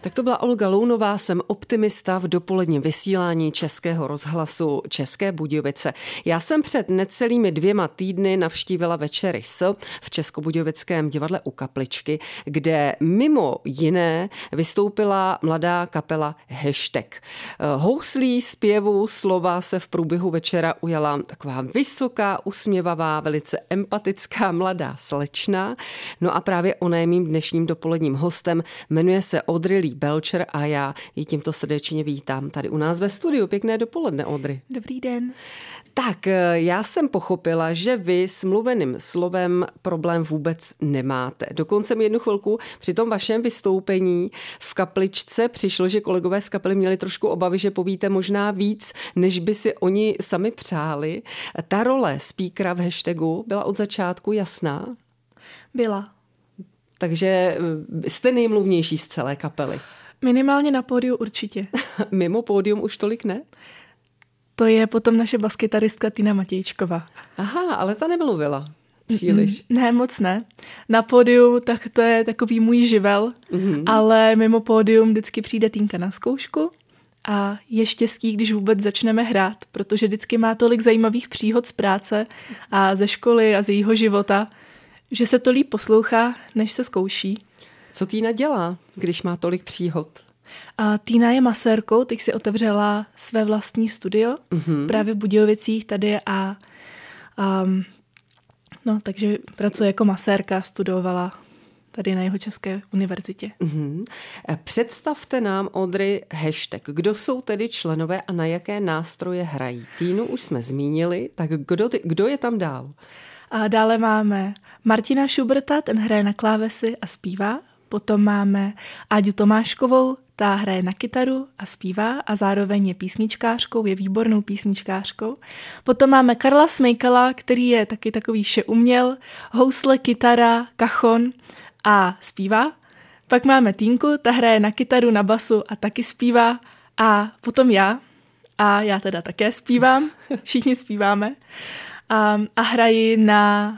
Tak to byla Olga Lounová, jsem optimista v dopoledním vysílání Českého rozhlasu České Budějovice. Já jsem před necelými dvěma týdny navštívila večery S v Českobudějovickém divadle u Kapličky, kde mimo jiné vystoupila mladá kapela Hashtag. Houslí, zpěvu, slova se v průběhu večera ujala taková vysoká, usměvavá, velice empatická mladá slečna. No a právě ona je mým dnešním dopoledním hostem. Jmenuje se Audrey Lee Belcher a já ji tímto srdečně vítám tady u nás ve studiu. Pěkné dopoledne, Audrey. Dobrý den. Tak, eh, já jsem pochopila, že vy s mluveným slovem problém vůbec nemáte. Dokonce mi jednu chvilku při tom vašem vystoupení v kapličce přišlo, že kolegové z kapely měli trošku obavy, že povíte možná víc, než by si oni sami přáli. Ta role speakera v hashtagu byla od začátku jasná? Byla. Takže eh, jste nejmluvnější z celé kapely. Minimálně na pódiu určitě. Mimo pódium už tolik ne? To je potom naše baskytaristka Tina Matějčková. Aha, ale ta nemluvila příliš. Ne, moc ne. Na pódiu tak to je takový můj živel, mm-hmm. ale mimo pódium vždycky přijde Týnka na zkoušku a je štěstí, když vůbec začneme hrát, protože vždycky má tolik zajímavých příhod z práce a ze školy a z jejího života, že se to líp poslouchá, než se zkouší. Co Týna dělá, když má tolik příhod? A Týna je masérkou, teď si otevřela své vlastní studio mm-hmm. právě v Budějovicích tady a um, no, takže pracuje jako masérka, studovala tady na jeho České univerzitě. Mm-hmm. Představte nám, Odry, hashtag. Kdo jsou tedy členové a na jaké nástroje hrají? Týnu už jsme zmínili, tak kdo, ty, kdo je tam dál? A dále máme Martina Schuberta, ten hraje na klávesy a zpívá. Potom máme Áďu Tomáškovou, ta hraje na kytaru a zpívá a zároveň je písničkářkou, je výbornou písničkářkou. Potom máme Karla Smejkala, který je taky takový uměl, housle, kytara, kachon a zpívá. Pak máme Týnku, ta hraje na kytaru, na basu a taky zpívá. A potom já, a já teda také zpívám, všichni zpíváme. A, a hraji na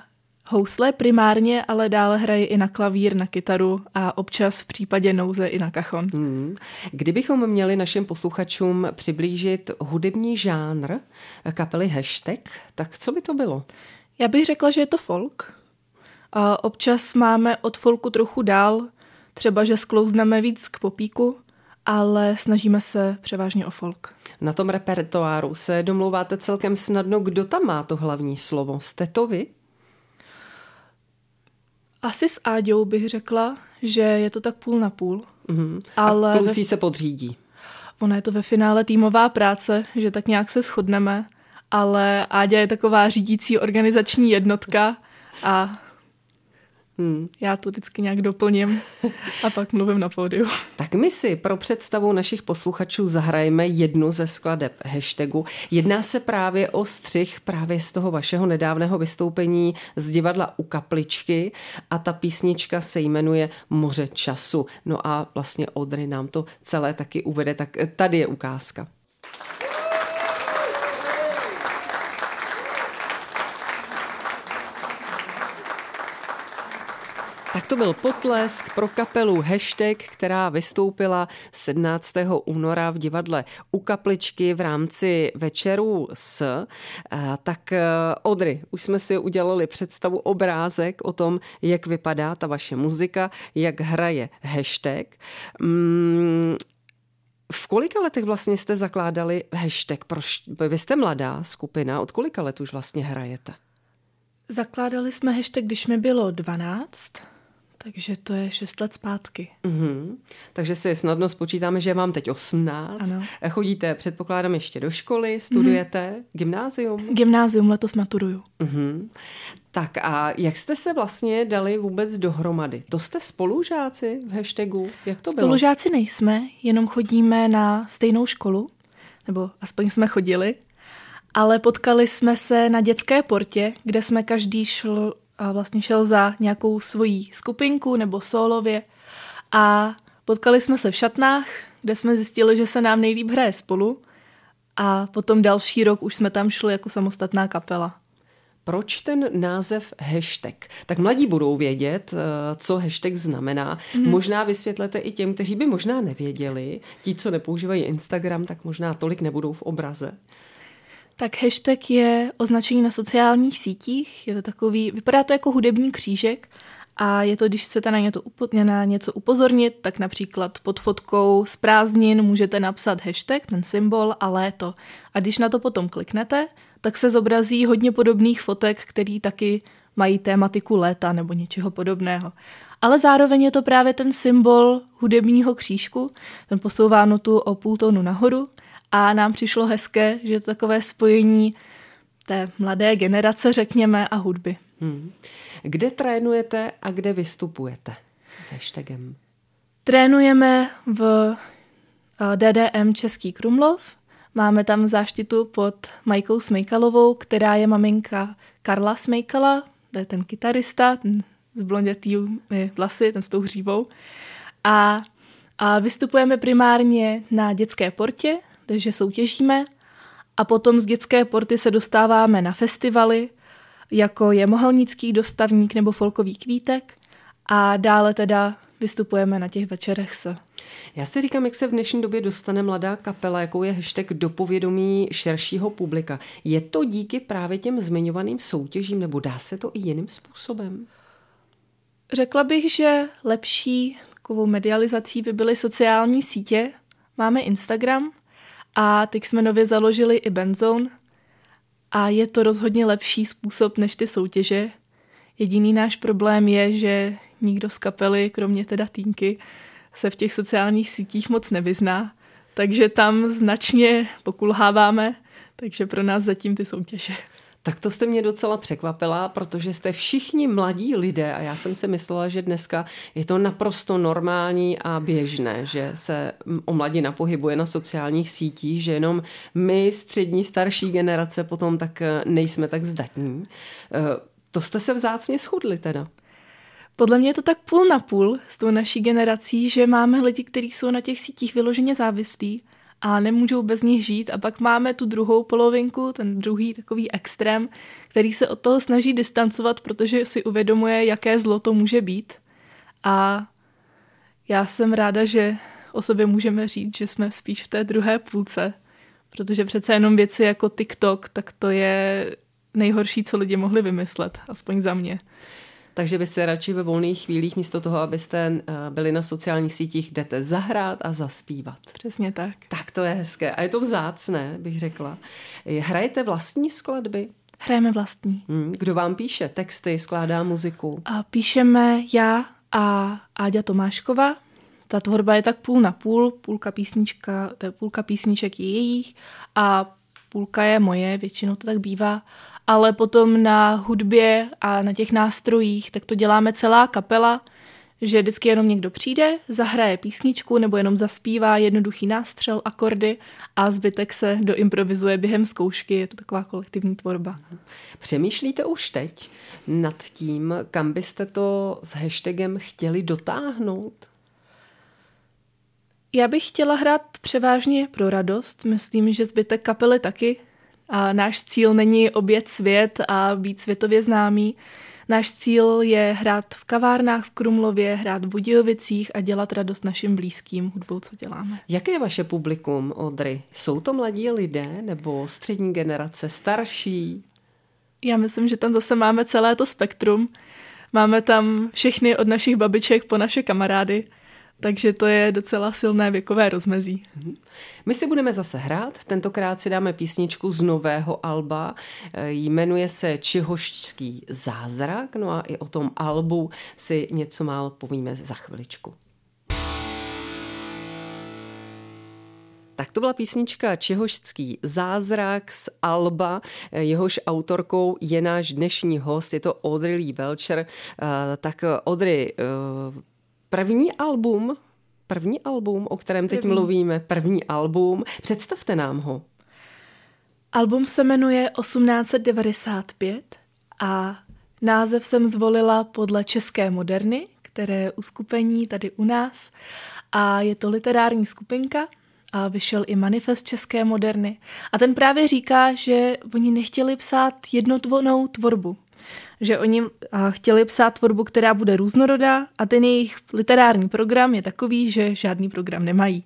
housle primárně, ale dále hraje i na klavír, na kytaru a občas v případě nouze i na kachon. Hmm. Kdybychom měli našim posluchačům přiblížit hudební žánr kapely Hashtag, tak co by to bylo? Já bych řekla, že je to folk. A občas máme od folku trochu dál, třeba že sklouzneme víc k popíku, ale snažíme se převážně o folk. Na tom repertoáru se domlouváte celkem snadno, kdo tam má to hlavní slovo. Jste to vy? Asi s Áďou bych řekla, že je to tak půl na půl. Mm-hmm. Ale A kluci ve... se podřídí. Ona je to ve finále týmová práce, že tak nějak se shodneme, ale Áďa je taková řídící organizační jednotka a Hmm. Já to vždycky nějak doplním a pak mluvím na pódiu. Tak my si pro představu našich posluchačů zahrajeme jednu ze skladeb hashtagu. Jedná se právě o střih právě z toho vašeho nedávného vystoupení z divadla u kapličky a ta písnička se jmenuje Moře času. No a vlastně Odry nám to celé taky uvede, tak tady je ukázka. Tak to byl potlesk pro kapelu Hashtag, která vystoupila 17. února v divadle u kapličky v rámci večerů s. Tak Odry, už jsme si udělali představu obrázek o tom, jak vypadá ta vaše muzika, jak hraje Hashtag. Mm, v kolika letech vlastně jste zakládali hashtag? Vy jste mladá skupina, od kolika let už vlastně hrajete? Zakládali jsme hashtag, když mi bylo 12 takže to je 6 let zpátky. Mm-hmm. Takže si snadno spočítáme, že mám teď 18. Ano. Chodíte, předpokládám, ještě do školy, studujete mm-hmm. gymnázium? Gymnázium, letos maturuju. Mm-hmm. Tak a jak jste se vlastně dali vůbec dohromady? To jste spolužáci v hashtagu? Jak to bylo? Spolužáci nejsme, jenom chodíme na stejnou školu, nebo aspoň jsme chodili, ale potkali jsme se na dětské portě, kde jsme každý šl vlastně šel za nějakou svojí skupinku nebo solově a potkali jsme se v šatnách, kde jsme zjistili, že se nám nejlíp hraje spolu a potom další rok už jsme tam šli jako samostatná kapela. Proč ten název hashtag? Tak mladí budou vědět, eh, co hashtag znamená. Mm. Možná vysvětlete i těm, kteří by možná nevěděli. Ti, co nepoužívají Instagram, tak možná tolik nebudou v obraze. Tak hashtag je označení na sociálních sítích. Je to takový, vypadá to jako hudební křížek a je to, když chcete na něco, na něco upozornit, tak například pod fotkou z prázdnin můžete napsat hashtag, ten symbol a léto. A když na to potom kliknete, tak se zobrazí hodně podobných fotek, který taky mají tématiku léta nebo něčeho podobného. Ale zároveň je to právě ten symbol hudebního křížku, ten posouvá notu o půl tónu nahoru a nám přišlo hezké, že to takové spojení té mladé generace, řekněme, a hudby. Hmm. Kde trénujete a kde vystupujete s hashtagem? Trénujeme v eh, DDM Český Krumlov. Máme tam záštitu pod Majkou Smejkalovou, která je maminka Karla Smejkala, to je ten kytarista, ten s blondětými vlasy, ten s tou hřívou. A, a vystupujeme primárně na dětské portě, takže soutěžíme a potom z dětské porty se dostáváme na festivaly, jako je Mohelnický dostavník nebo Folkový kvítek a dále teda vystupujeme na těch večerech se. Já si říkám, jak se v dnešní době dostane mladá kapela, jakou je hashtag do povědomí širšího publika. Je to díky právě těm zmiňovaným soutěžím, nebo dá se to i jiným způsobem? Řekla bych, že lepší takovou medializací by byly sociální sítě. Máme Instagram a teď jsme nově založili i Benzone, a je to rozhodně lepší způsob než ty soutěže. Jediný náš problém je, že nikdo z kapely, kromě teda týnky, se v těch sociálních sítích moc nevyzná, takže tam značně pokulháváme, takže pro nás zatím ty soutěže. Tak to jste mě docela překvapila, protože jste všichni mladí lidé a já jsem si myslela, že dneska je to naprosto normální a běžné, že se o mladina pohybuje na sociálních sítích, že jenom my, střední, starší generace, potom tak eh, nejsme tak zdatní. Eh, to jste se vzácně shodli teda. Podle mě je to tak půl na půl s tou naší generací, že máme lidi, kteří jsou na těch sítích vyloženě závislí a nemůžou bez nich žít. A pak máme tu druhou polovinku, ten druhý takový extrém, který se od toho snaží distancovat, protože si uvědomuje, jaké zlo to může být. A já jsem ráda, že o sobě můžeme říct, že jsme spíš v té druhé půlce, protože přece jenom věci jako TikTok, tak to je nejhorší, co lidi mohli vymyslet, aspoň za mě takže vy se radši ve volných chvílích místo toho, abyste eh, byli na sociálních sítích, jdete zahrát a zaspívat. Přesně tak. Tak to je hezké. A je to vzácné, bych řekla. Hrajete vlastní skladby? Hrajeme vlastní. Hmm. Kdo vám píše texty, skládá muziku? A píšeme já a Áďa Tomáškova. Ta tvorba je tak půl na půl, půlka písnička, to je půlka písniček je jejich a půlka je moje, většinou to tak bývá ale potom na hudbě a na těch nástrojích, tak to děláme celá kapela, že vždycky jenom někdo přijde, zahraje písničku nebo jenom zaspívá jednoduchý nástřel, akordy a zbytek se doimprovizuje během zkoušky. Je to taková kolektivní tvorba. Přemýšlíte už teď nad tím, kam byste to s hashtagem chtěli dotáhnout? Já bych chtěla hrát převážně pro radost. Myslím, že zbytek kapely taky a náš cíl není obět svět a být světově známý. Náš cíl je hrát v kavárnách v Krumlově, hrát v Budějovicích a dělat radost našim blízkým hudbou, co děláme. Jaké je vaše publikum, Odry? Jsou to mladí lidé nebo střední generace, starší? Já myslím, že tam zase máme celé to spektrum. Máme tam všechny od našich babiček po naše kamarády. Takže to je docela silné věkové rozmezí. Mhm. My si budeme zase hrát, tentokrát si dáme písničku z nového alba, e, jmenuje se Čihošský zázrak, no a i o tom albu si něco málo povíme za chviličku. Tak to byla písnička Čehošský zázrak z Alba, e, jehož autorkou je náš dnešní host, je to Audrey Lee Welcher. E, tak Audrey, První album, první album, o kterém teď první. mluvíme, první album, představte nám ho. Album se jmenuje 1895 a název jsem zvolila podle České moderny, které je uskupení tady u nás a je to literární skupinka a vyšel i manifest české moderny. A ten právě říká, že oni nechtěli psát jednotvonou tvorbu. Že oni chtěli psát tvorbu, která bude různorodá a ten jejich literární program je takový, že žádný program nemají.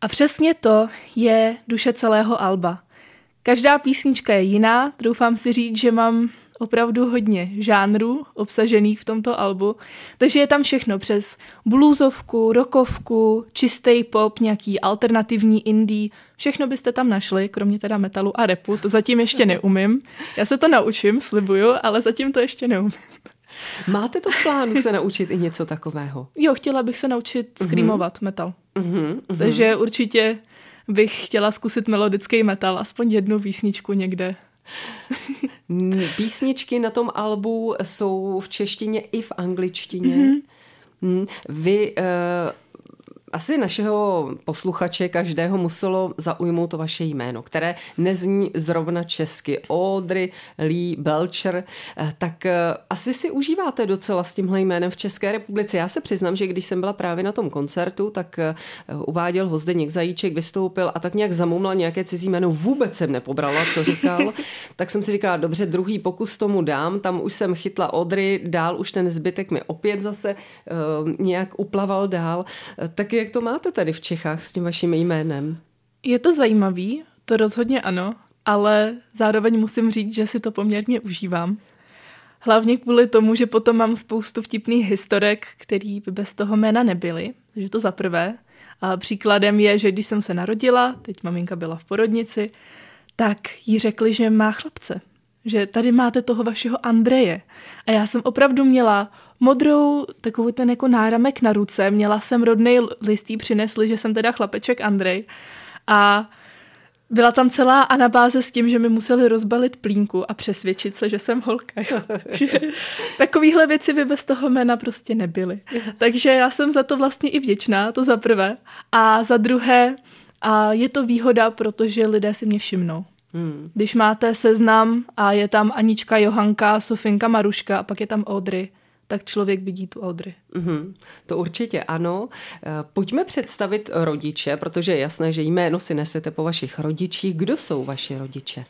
A přesně to je duše celého Alba. Každá písnička je jiná, doufám si říct, že mám opravdu hodně žánrů obsažených v tomto albu, takže je tam všechno přes bluesovku, rockovku, čistý pop, nějaký alternativní indie, všechno byste tam našli, kromě teda metalu a repu, to zatím ještě neumím. Já se to naučím, slibuju, ale zatím to ještě neumím. Máte to v plánu se naučit i něco takového? Jo, chtěla bych se naučit mhm. screamovat uh-huh. metal. Uh-huh, uh-huh. Takže určitě bych chtěla zkusit melodický metal, aspoň jednu písničku někde. Písničky na tom albu jsou v češtině i v angličtině. Mm-hmm. Vy uh, asi našeho posluchače každého muselo zaujmout to vaše jméno, které nezní zrovna česky. Audrey Lee Belcher. Eh, tak eh, asi si užíváte docela s tímhle jménem v České republice. Já se přiznám, že když jsem byla právě na tom koncertu, tak eh, uváděl ho Zdeněk Zajíček, vystoupil a tak nějak zamumla nějaké cizí jméno. Vůbec jsem nepobrala, co říkal. tak jsem si říkala, dobře, druhý pokus tomu dám. Tam už jsem chytla Audrey, dál už ten zbytek mi opět zase uh, nějak uplaval dál. Tak jak to máte tady v Čechách s tím vaším jménem? Je to zajímavý, to rozhodně ano, ale zároveň musím říct, že si to poměrně užívám. Hlavně kvůli tomu, že potom mám spoustu vtipných historek, který by bez toho jména nebyly, takže to za prvé. A příkladem je, že když jsem se narodila, teď maminka byla v porodnici, tak jí řekli, že má chlapce. Že tady máte toho vašeho Andreje. A já jsem opravdu měla modrou, takový ten jako náramek na ruce. Měla jsem rodný listý, přinesli, že jsem teda chlapeček Andrej. A byla tam celá anabáze s tím, že mi museli rozbalit plínku a přesvědčit se, že jsem holka. Takže takovýhle věci by bez toho jména prostě nebyly. Takže já jsem za to vlastně i vděčná, to za prvé. A za druhé, a je to výhoda, protože lidé si mě všimnou. Hmm. Když máte seznam a je tam Anička, Johanka, Sofinka, Maruška a pak je tam Audrey, tak člověk vidí tu Audrey. Mm-hmm. To určitě ano. Eh, pojďme představit rodiče, protože je jasné, že jméno si nesete po vašich rodičích. Kdo jsou vaši rodiče?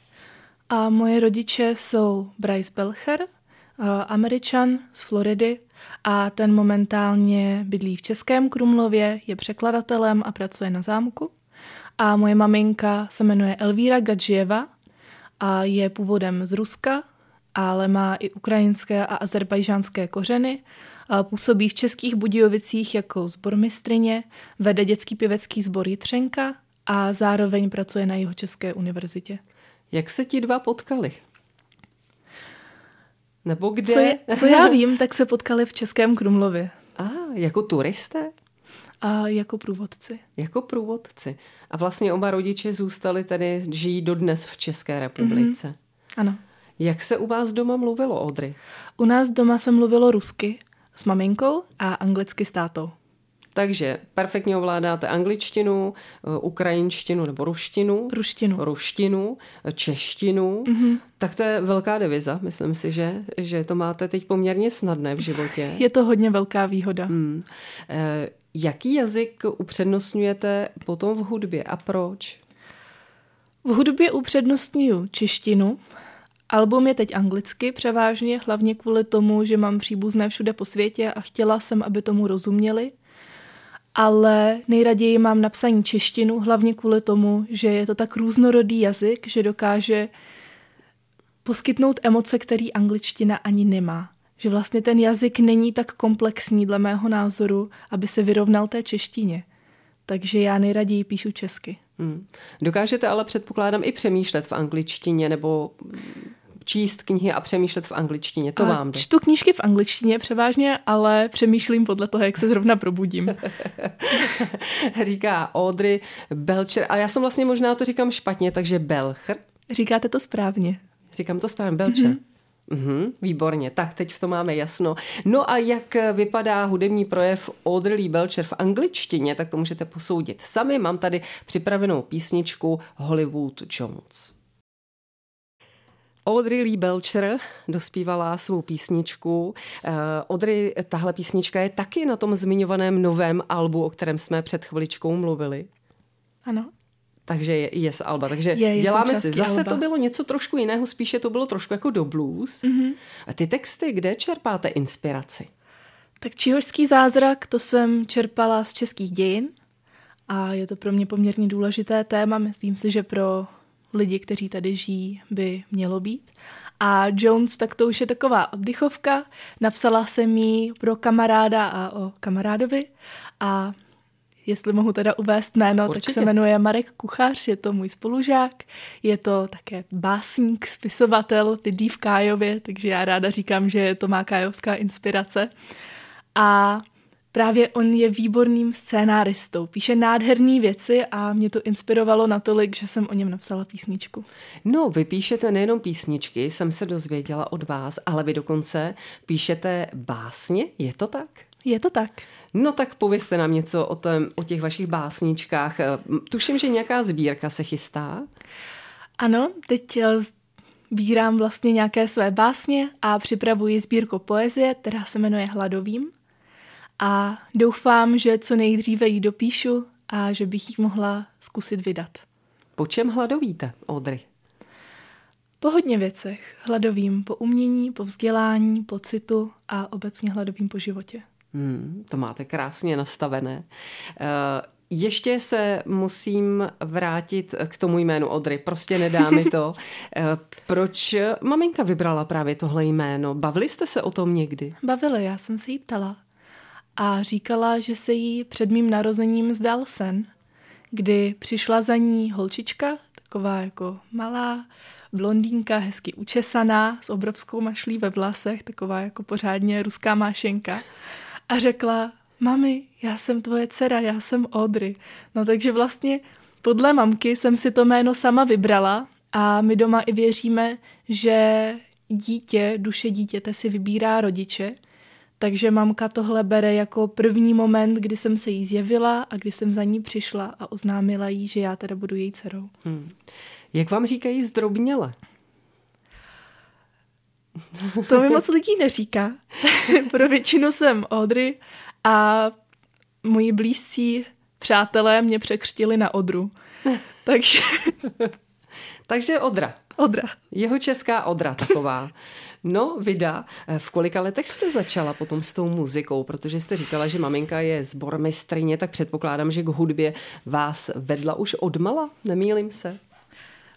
A moje rodiče jsou Bryce Belcher, eh, američan z Floridy a ten momentálně bydlí v Českém Krumlově, je překladatelem a pracuje na zámku. A moje maminka se jmenuje Elvíra Gadžieva a je původem z Ruska, ale má i ukrajinské a azerbajžánské kořeny. Působí v Českých Budějovicích jako zbormistrině, vede dětský pěvecký sbor Jitřenka a zároveň pracuje na jeho České univerzitě. Jak se ti dva potkali? Nebo kde? Co, je, co já vím, tak se potkali v Českém Krumlově. A, jako turisté? A jako průvodci. Jako průvodci. A vlastně oba rodiče zůstali tady, žijí dodnes v České republice. Mm-hmm. Ano. Jak se u vás doma mluvilo, Odry? U nás doma se mluvilo rusky s maminkou a anglicky s tátou. Takže perfektně ovládáte angličtinu, eh, ukrajinštinu nebo ruštinu. Ruštinu. Ruštinu, češtinu. Mm-hmm. Tak to je velká deviza, myslím si, že, že to máte teď poměrně snadné v životě. Je to hodně velká výhoda. Mm. E, jaký jazyk upřednostňujete potom v hudbě a proč? V hudbě upřednostňuju češtinu, Album je teď anglicky převážně, hlavně kvůli tomu, že mám příbuzné všude po světě a chtěla jsem, aby tomu rozuměli. Ale nejraději mám napsaní češtinu, hlavně kvůli tomu, že je to tak různorodý jazyk, že dokáže poskytnout emoce, který angličtina ani nemá. Že vlastně ten jazyk není tak komplexní dle mého názoru, aby se vyrovnal té češtině. Takže já nejraději píšu česky. Hmm. Dokážete ale předpokládám i přemýšlet v angličtině nebo číst knihy a přemýšlet v angličtině. To a vám jde. Čtu knížky v angličtině převážně, ale přemýšlím podle toho, jak se zrovna probudím. Říká Audrey Belcher. A já jsem vlastně možná to říkám špatně, takže Belcher. Říkáte to správně. Říkám to správně, Belcher. Mm-hmm. Mm-hmm, výborně, tak teď v tom máme jasno. No a jak vypadá hudební projev Audrey Lee Belcher v angličtině, tak to můžete posoudit sami. Mám tady připravenou písničku Hollywood Jones. Audrey Lee Belcher dospívala svou písničku. Uh, Audrey, tahle písnička je taky na tom zmiňovaném novém albu, o kterém jsme před chviličkou mluvili. Ano. Takže je, z Alba. Takže je, je děláme si. Zase Alba. to bylo něco trošku jiného, spíše to bylo trošku jako do blues. Mm-hmm. A ty texty, kde čerpáte inspiraci? Tak Čihořský zázrak, to jsem čerpala z českých dějin a je to pro mě poměrně důležité téma. Myslím si, že pro lidi, kteří tady žijí, by mělo být. A Jones, tak to už je taková oddychovka. Napsala jsem ji pro kamaráda a o kamarádovi a jestli mohu teda uvést jméno, Určitě. tak se jmenuje Marek Kuchař, je to můj spolužák, je to také básník, spisovatel, bydlí v Kájově, takže já ráda říkám, že to má kájovská inspirace. A právě on je výborným scénáristou. Píše nádherné věci a mě to inspirovalo natolik, že jsem o něm napsala písničku. No, vy píšete nejenom písničky, jsem se dozvěděla od vás, ale vy dokonce píšete básně, je to tak? Je to tak. No tak povězte nám něco o, tém, o těch vašich básničkách. Tuším, že nějaká sbírka se chystá. Ano, teď sbírám vlastně nějaké své básně a připravuji sbírku poezie, která se jmenuje Hladovým. A doufám, že co nejdříve ji dopíšu a že bych ji mohla zkusit vydat. Po čem hladovíte, Audrey? Po hodně věcech. Hladovým po umění, po vzdělání, po citu a obecně hladovým po životě. Hmm, to máte krásně nastavené. Uh, ještě se musím vrátit k tomu jménu Odry. Prostě nedá mi to. Eh, proč maminka vybrala právě tohle jméno? Bavili jste se o tom někdy? Bavili, já jsem se jí ptala. A říkala, že se jí před mým narozením zdal sen, kdy přišla za ní holčička, taková jako malá, blondýnka, hezky učesaná, s obrovskou mašlí ve vlasech, taková jako pořádně ruská mášenka. A řekla, mami, já jsem tvoje dcera, já jsem Audrey. No takže vlastně podle mamky jsem si to jméno sama vybrala a my doma i věříme, že dítě, duše dítěte si vybírá rodiče, takže mamka tohle bere jako první moment, kdy jsem se jí zjevila a kdy jsem za ní přišla a oznámila jí, že já teda budu její dcerou. Hmm. Jak vám říkají zdrobněle? To mi moc lidí neříká. Pro většinu jsem Audrey a moji blízcí přátelé mě překřtili na Odru. Takže... Takže Odra. Odra. Jeho česká Odra taková. No, Vida, v kolika letech jste začala potom s tou muzikou? Protože jste říkala, že maminka je zbormistrině, tak předpokládám, že k hudbě vás vedla už odmala, nemýlim se?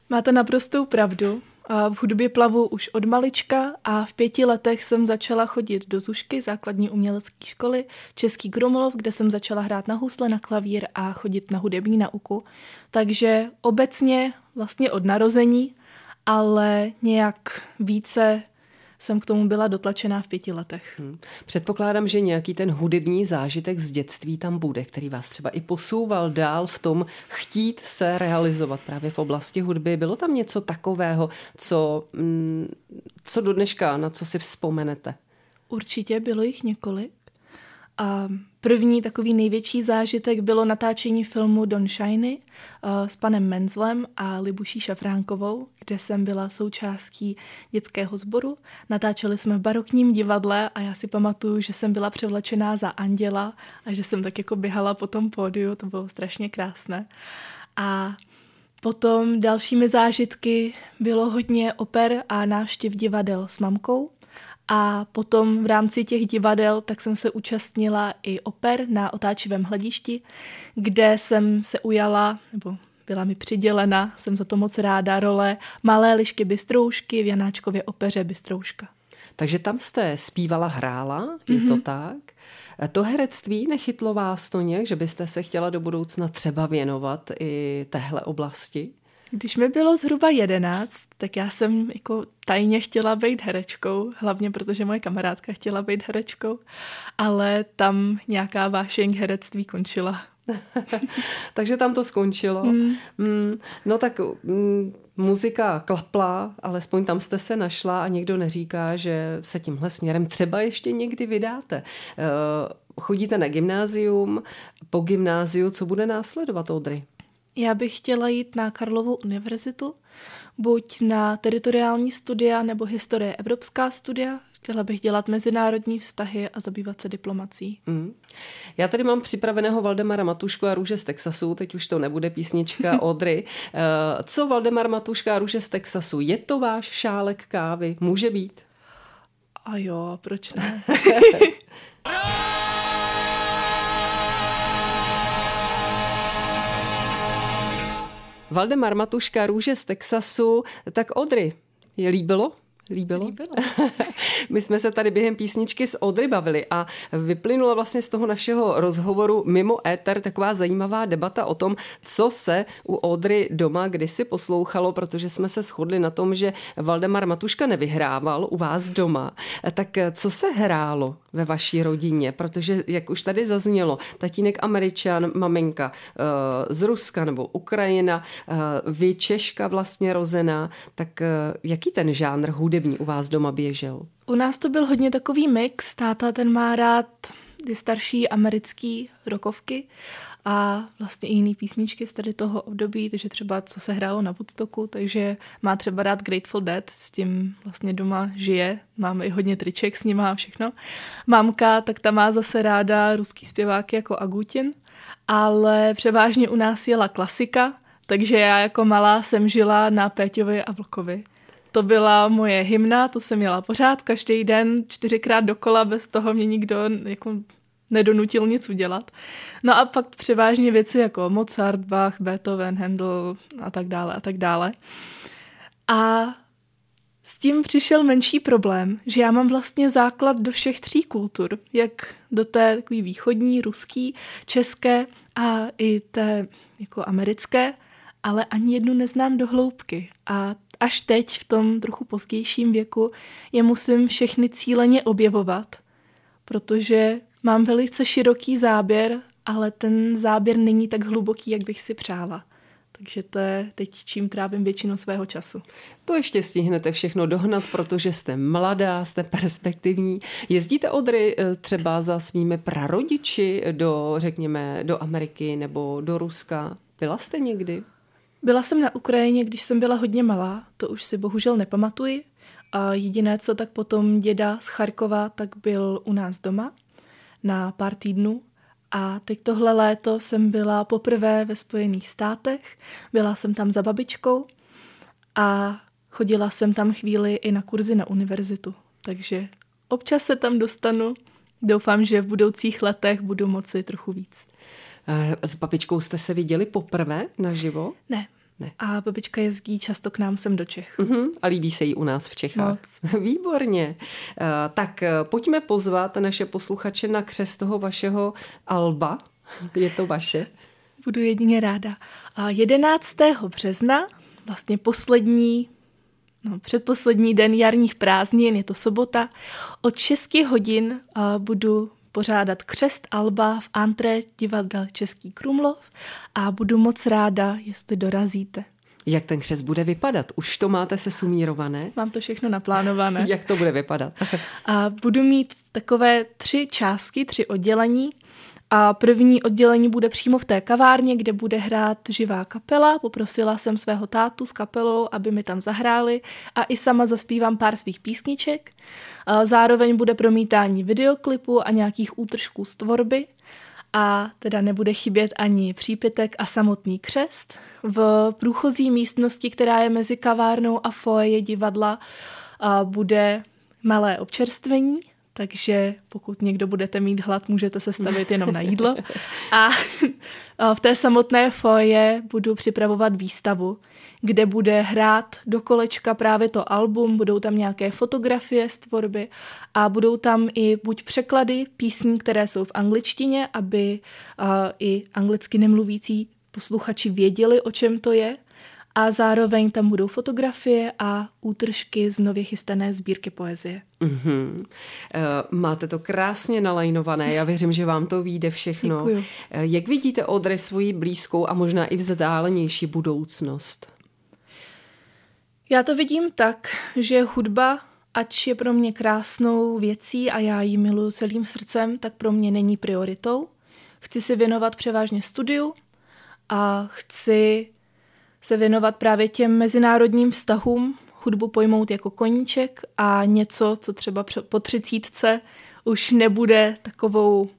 Máte naprostou pravdu. V hudbě plavu už od malička a v pěti letech jsem začala chodit do Zušky, základní umělecké školy, Český Gromolov, kde jsem začala hrát na husle, na klavír a chodit na hudební nauku. Takže obecně vlastně od narození, ale nějak více jsem k tomu byla dotlačená v pěti letech. Hmm. Předpokládám, že nějaký ten hudební zážitek z dětství tam bude, který vás třeba i posouval dál v tom chtít se realizovat právě v oblasti hudby. Bylo tam něco takového, co, mm, co do dneška, na co si vzpomenete? Určitě bylo jich několik. A první takový největší zážitek bylo natáčení filmu Don Shiny uh, s panem Menzlem a Libuší Šafránkovou, kde jsem byla součástí dětského sboru. Natáčeli jsme v barokním divadle a já si pamatuju, že jsem byla převlečená za anděla a že jsem tak jako běhala po tom pódiu, to bylo strašně krásné. A potom dalšími zážitky bylo hodně oper a návštěv divadel s mamkou. A potom v rámci těch divadel tak jsem se účastnila i oper na otáčivém hledišti, kde jsem se ujala, nebo byla mi přidělena, jsem za to moc ráda, role Malé lišky Bystroušky v Janáčkově opeře Bystrouška. Takže tam jste zpívala, hrála, je mm-hmm. to mhm. tak? To herectví nechytlo vás to nějak, že byste se chtěla do budoucna třeba věnovat i téhle oblasti? Když mi bylo zhruba jedenáct, tak já jsem jako tajně chtěla být herečkou, hlavně protože moje kamarádka chtěla být herečkou, ale tam nějaká vášeň herectví končila. Takže tam to skončilo. Mm. Mm, no tak mm, muzika klapla, alespoň tam jste se našla a někdo neříká, že se tímhle směrem třeba ještě někdy vydáte. Uh, chodíte na gymnázium, po gymnáziu, co bude následovat, Audrey? Já bych chtěla jít na Karlovou univerzitu, buď na teritoriální studia nebo historie evropská studia, Chtěla bych dělat mezinárodní vztahy a zabývat se diplomací. Mm. Já tady mám připraveného Valdemara Matušku a Růže z Texasu, teď už to nebude písnička Odry. Eh, co Valdemar Matuška a Růže z Texasu? Je to váš šálek kávy? Může být? A jo, proč ne? Valdemar Matuška, Růže z Texasu. Tak Odry, je líbilo? Líbilo? Líbilo. My jsme se tady během písničky s Odry bavili a vyplynula vlastně z toho našeho rozhovoru mimo éter taková zajímavá debata o tom, co se u Odry doma kdysi poslouchalo, protože jsme se shodli na tom, že Valdemar Matuška nevyhrával u vás doma. Tak co se hrálo ve vaší rodině? Protože, jak už tady zaznělo, tatínek Američan, maminka eh, z Ruska nebo Ukrajina, eh, vy Češka vlastně rozená, tak eh, jaký ten žánr hudební u vás doma běžel? U nás to byl hodně takový mix. Táta ten má rád ty starší americký rokovky a vlastně i jiný písničky z tady toho období, takže třeba co se hrálo na Woodstocku, takže má třeba rád Grateful Dead, s tím vlastně doma žije, máme i hodně triček s ním a všechno. Mámka, tak ta má zase ráda ruský zpěváky jako Agutin, ale převážně u nás jela klasika, takže já jako malá jsem žila na Péťovi a Vlkovi. To byla moje hymna, to jsem měla pořád každý den, čtyřikrát dokola, bez toho mě nikdo jako nedonutil nic udělat. No a pak převážně věci jako Mozart, Bach, Beethoven, Handel a tak dále a tak dále. A s tím přišel menší problém, že já mám vlastně základ do všech tří kultur, jak do té takový východní, ruský, české a i té jako americké, ale ani jednu neznám do hloubky. A až teď v tom trochu pozdějším věku je musím všechny cíleně objevovat, protože mám velice široký záběr, ale ten záběr není tak hluboký, jak bych si přála. Takže to je teď, čím trávím většinu svého času. To ještě stihnete všechno dohnat, protože jste mladá, jste perspektivní. Jezdíte Odry eh, třeba za svými prarodiči do, řekněme, do Ameriky nebo do Ruska? Byla jste někdy? Byla jsem na Ukrajině, když jsem byla hodně malá, to už si bohužel nepamatuji. A jediné, co tak potom děda z Charkova, tak byl u nás doma na pár týdnů. A teď tohle léto jsem byla poprvé ve Spojených státech, byla jsem tam za babičkou a chodila jsem tam chvíli i na kurzy na univerzitu. Takže občas se tam dostanu. Doufám, že v budoucích letech budu moci trochu víc. Eh, s babičkou jste se viděli poprvé naživo? Ne. Ne. A babička jezdí často k nám sem do Čech. Uh-huh. A líbí se jí u nás v Čechách. Moc. Výborně. Uh, tak uh, pojďme pozvat naše posluchače na křes toho vašeho Alba. Je to vaše? Budu jedině ráda. A 11. března, vlastně poslední No, předposlední den jarních prázdnin, je to sobota. Od 6 hodin uh, budu pořádat křest Alba v antré divadla Český Krumlov a budu moc ráda, jestli dorazíte. Jak ten křest bude vypadat? Už to máte se sumírované? Mám to všechno naplánované. Jak to bude vypadat? a budu mít takové tři částky, tři oddělení. A první oddělení bude přímo v té kavárně, kde bude hrát živá kapela. Poprosila jsem svého tátu s kapelou, aby mi tam zahráli a i sama zaspívám pár svých písniček. Zároveň bude promítání videoklipu a nějakých útržků z tvorby. A teda nebude chybět ani přípitek a samotný křest. V průchozí místnosti, která je mezi kavárnou a foje divadla, bude malé občerstvení takže pokud někdo budete mít hlad, můžete se stavit jenom na jídlo. A v té samotné foje budu připravovat výstavu, kde bude hrát do kolečka právě to album, budou tam nějaké fotografie z tvorby a budou tam i buď překlady písní, které jsou v angličtině, aby i anglicky nemluvící posluchači věděli, o čem to je, a zároveň tam budou fotografie a útržky z nově chystané sbírky poezie. Mm-hmm. Uh, máte to krásně nalajnované, já věřím, že vám to vyjde všechno. Děkuju. Uh, jak vidíte Odry svoji blízkou a možná i vzdálenější budoucnost? Já to vidím tak, že hudba, ač je pro mě krásnou věcí a já ji miluji celým srdcem, tak pro mě není prioritou. Chci se věnovat převážně studiu a chci se věnovat právě těm mezinárodním vztahům, hudbu pojmout jako koníček a něco, co třeba po třicítce už nebude takovou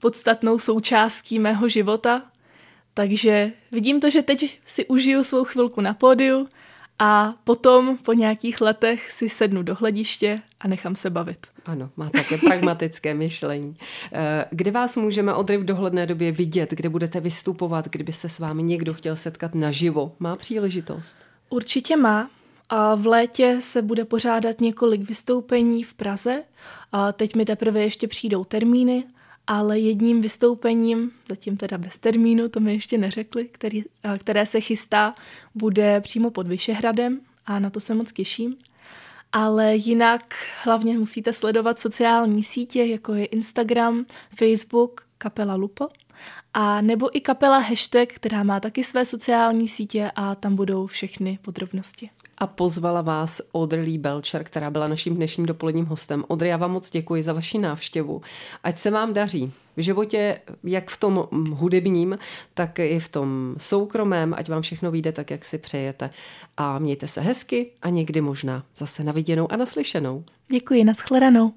podstatnou součástí mého života. Takže vidím to, že teď si užiju svou chvilku na pódiu a potom po nějakých letech si sednu do hlediště a nechám se bavit. Ano, má také pragmatické myšlení. Eh, kde vás můžeme Odry v dohledné době vidět, kde budete vystupovat, kdyby se s vámi někdo chtěl setkat naživo? Má příležitost? Určitě má. A v létě se bude pořádat několik vystoupení v Praze. A teď mi teprve ještě přijdou termíny, ale jedním vystoupením, zatím teda bez termínu, to mi ještě neřekli, který, které se chystá, bude přímo pod Vyšehradem a na to se moc těším. Ale jinak hlavně musíte sledovat sociální sítě, jako je Instagram, Facebook, kapela Lupo, a nebo i kapela Hashtag, která má taky své sociální sítě a tam budou všechny podrobnosti a pozvala vás Audrey Belcher, která byla naším dnešním dopoledním hostem. Audrey, já vám moc děkuji za vaši návštěvu. Ať se vám daří v životě, jak v tom hudebním, tak i v tom soukromém, ať vám všechno vyjde tak, jak si přejete. A mějte se hezky a někdy možná zase naviděnou a naslyšenou. Děkuji, nashledanou.